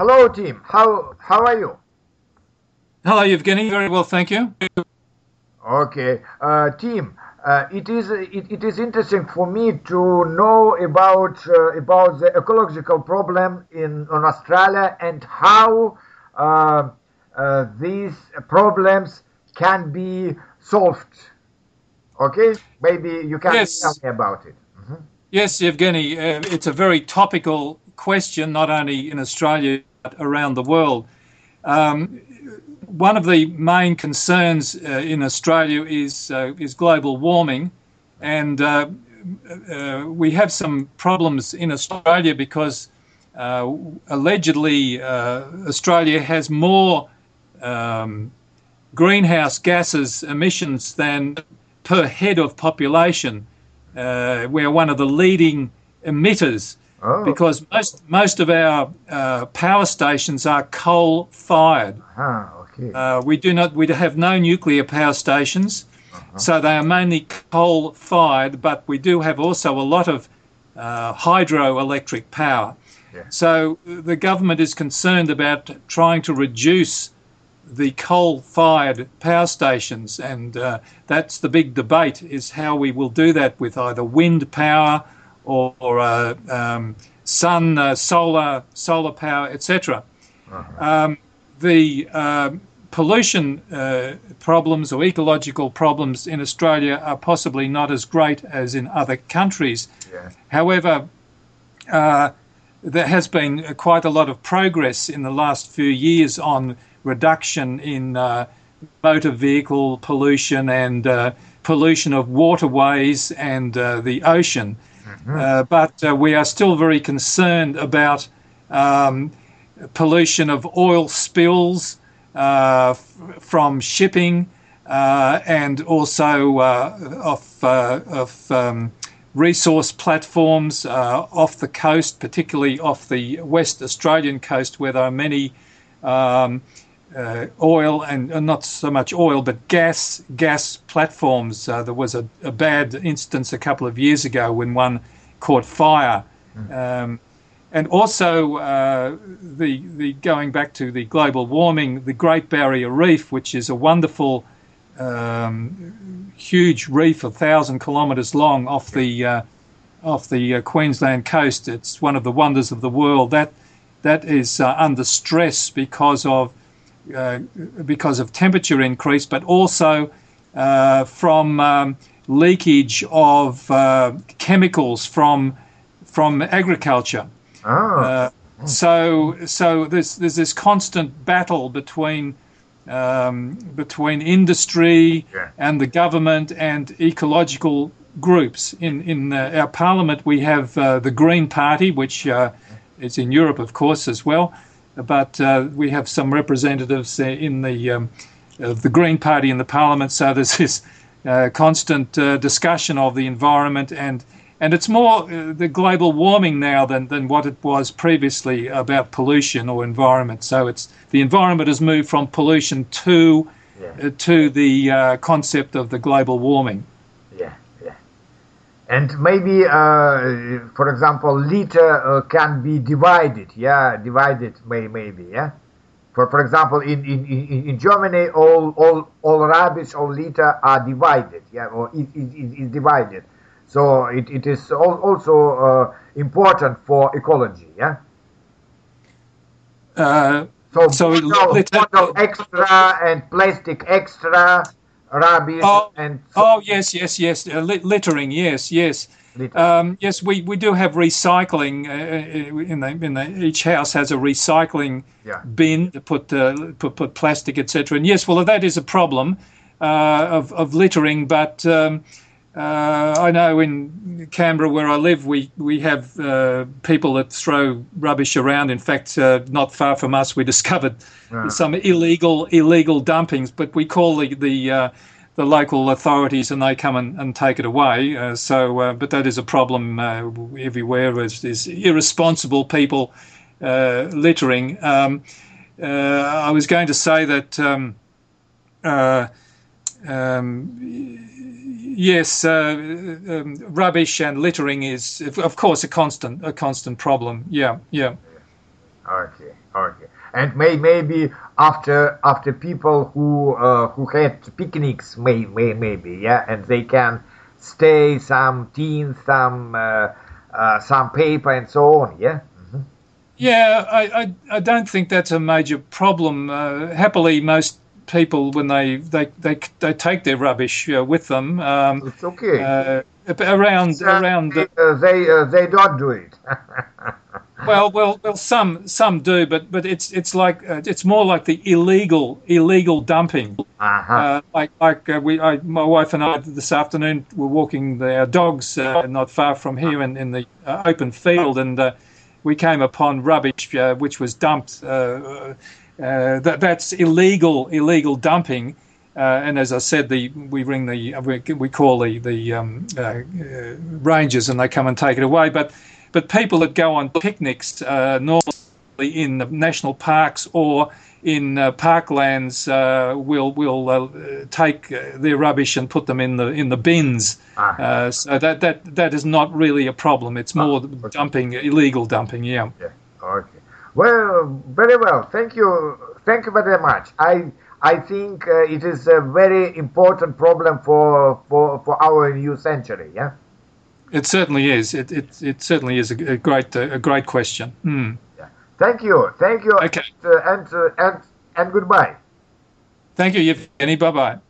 Hello, team. How how are you? Hello, Evgeny. Very well, thank you. Okay, uh, team. Uh, it is it, it is interesting for me to know about uh, about the ecological problem in on Australia and how uh, uh, these problems can be solved. Okay, maybe you can Yes. tell me about it. Yes, Evgeny, uh, it's a very topical question, not only in Australia around the world. Um, one of the main concerns uh, in Australia is uh, is global warming, and uh, uh, we have some problems in Australia because uh, allegedly uh, Australia has more um, greenhouse gases emissions than per head of population. We're one of the leading emitters Oh, because most most of our uh, power stations are coal fired. ah, okay. Uh, we do not we have no nuclear power stations, so they are mainly coal fired. But we do have also a lot of uh, hydroelectric power. Yeah. So the government is concerned about trying to reduce the coal-fired power stations, and uh, that's the big debate: is how we will do that with either wind power or, or uh, um, sun, uh, solar, solar power, etc. Um, the um pollution uh, problems or ecological problems in Australia are possibly not as great as in other countries. Yeah. However, uh, there has been quite a lot of progress in the last few years on reduction in uh, motor vehicle pollution and uh, pollution of waterways and uh, the ocean. Uh, but uh, we are still very concerned about um, pollution of oil spills uh, f- from shipping uh, and also of, uh, of um, resource platforms off the coast, particularly off the West Australian coast, where there are many um, uh, oil and uh, not so much oil, but gas gas platforms. Uh, there was a, a bad instance a couple of years ago when one caught fire. Um, and also uh, the the going back to the global warming, the Great Barrier Reef, which is a wonderful, um, huge reef, a thousand kilometres long off the uh, off the uh, Queensland coast. It's one of the wonders of the world. That that is uh, under stress because of uh, because of temperature increase, but also uh, from um, leakage of uh, chemicals from from agriculture. Uh, so so there's there's this constant battle between um, between industry Yeah. and the government and ecological groups. In in uh, our parliament, we have uh, the Green Party, which uh, is in Europe, of course, as well. But uh, we have some representatives uh, in the um, of the Green Party in the parliament. So there's this constant uh, discussion of the environment and. And it's more uh, the global warming now than, than what it was previously about pollution or environment. So it's the environment has moved from pollution to Yeah. uh, to the uh, concept of the global warming. yeah, yeah. And maybe, uh, for example, litter uh, can be divided. Yeah, divided, may, maybe. Yeah. For for example, in in, in, Germany, all all all rubbish, all litter are divided. Yeah, or is is, is- divided. So it, it is al- also uh, important for ecology. Yeah. Uh, So, So it- bottle, litter- bottle extra and plastic extra, rubbish Oh, and oh yes, yes, yes. Uh, lit- littering, yes, yes. Um, yes, we, we do have recycling uh, in the in the each house has a recycling Yeah. bin to put uh, put, put plastic etc. And yes, well that is a problem uh, of of littering, but. Um, uh, I know in Canberra, where I live, we we have uh, people that throw rubbish around. In fact, uh, not far from us, we discovered some illegal illegal dumpings. But we call the the uh, the local authorities, and they come and, and take it away. Uh, so, uh, but that is a problem uh, everywhere. Is, is irresponsible people uh, littering. Um, uh, I was going to say that. Um, uh, um, yes, uh, um, rubbish and littering is, of course, a constant a constant problem. Yeah, yeah. Okay, okay. And may maybe after after people who uh, who had picnics, may, may maybe yeah, and they can stay some tin, some uh, uh, some paper, and so on. Yeah. Mm-hmm. Yeah, I, I, I don't think that's a major problem. Uh, happily, most people when they they they, they take their rubbish uh, with them. Um, it's okay. Uh, around around the, they they don't do it. well, well, well. Some some do, but but it's it's like uh, it's more like the illegal illegal dumping. Uh-huh. Uh, like like uh, we, I, my wife and I this afternoon were walking the, our dogs uh, not far from here in in the uh, open field, and uh, we came upon rubbish uh, which was dumped. Uh, uh, that that's illegal illegal dumping. and as I said, the we ring the we, we call the the um, rangers and they come and take it away. But but people that go on picnics uh, normally in the national parks or in uh, parklands uh, will will uh, take uh, their rubbish and put them in the in the bins. Ah. Uh, so that that that is not really a problem. It's more ah, okay. dumping, illegal dumping. Yeah. Yeah. Okay. Well, very well. Thank you. Thank you very much. I I think it is a very important problem for for for our new century. Yeah. It certainly is. It it, it certainly is a, a great a great question. Mm. Thank you. Thank you. Okay. And uh, and, uh, and and goodbye. Thank you, Evgeny. Bye bye.